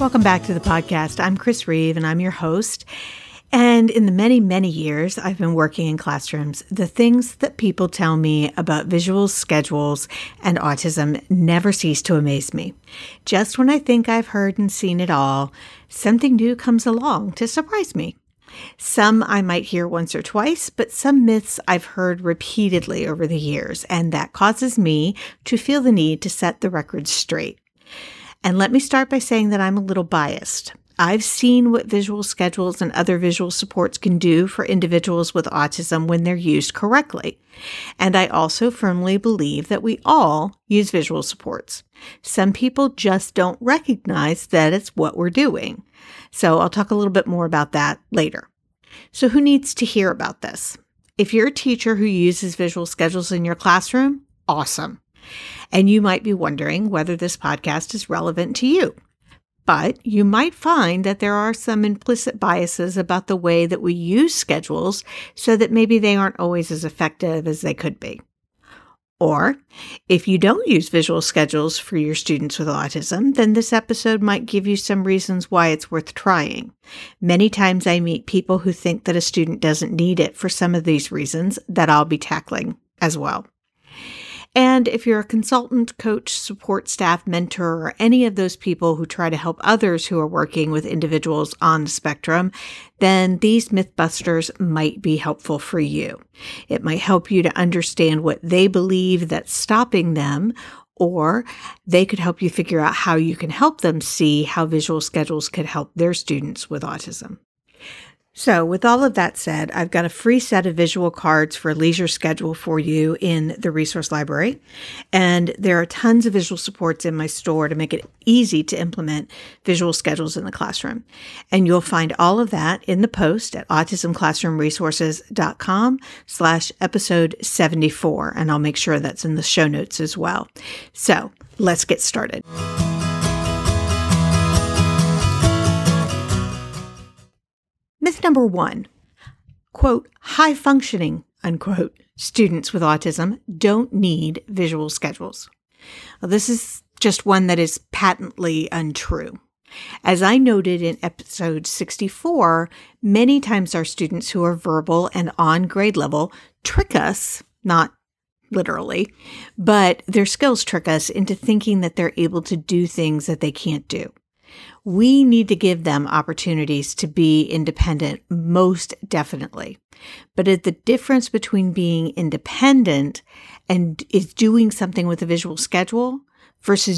Welcome back to the podcast. I'm Chris Reeve and I'm your host. And in the many, many years I've been working in classrooms, the things that people tell me about visual schedules and autism never cease to amaze me. Just when I think I've heard and seen it all, something new comes along to surprise me. Some I might hear once or twice, but some myths I've heard repeatedly over the years, and that causes me to feel the need to set the record straight. And let me start by saying that I'm a little biased. I've seen what visual schedules and other visual supports can do for individuals with autism when they're used correctly. And I also firmly believe that we all use visual supports. Some people just don't recognize that it's what we're doing. So I'll talk a little bit more about that later. So, who needs to hear about this? If you're a teacher who uses visual schedules in your classroom, awesome. And you might be wondering whether this podcast is relevant to you. But you might find that there are some implicit biases about the way that we use schedules so that maybe they aren't always as effective as they could be. Or if you don't use visual schedules for your students with autism, then this episode might give you some reasons why it's worth trying. Many times I meet people who think that a student doesn't need it for some of these reasons that I'll be tackling as well. And if you're a consultant, coach, support staff, mentor, or any of those people who try to help others who are working with individuals on the spectrum, then these Mythbusters might be helpful for you. It might help you to understand what they believe that's stopping them or they could help you figure out how you can help them see how visual schedules could help their students with autism. So, with all of that said, I've got a free set of visual cards for a leisure schedule for you in the resource library. And there are tons of visual supports in my store to make it easy to implement visual schedules in the classroom. And you'll find all of that in the post at autismclassroomresources.com slash episode 74. And I'll make sure that's in the show notes as well. So, let's get started. Myth number one quote, high functioning, unquote, students with autism don't need visual schedules. Well, this is just one that is patently untrue. As I noted in episode 64, many times our students who are verbal and on grade level trick us, not literally, but their skills trick us into thinking that they're able to do things that they can't do we need to give them opportunities to be independent, most definitely. But at the difference between being independent and is doing something with a visual schedule versus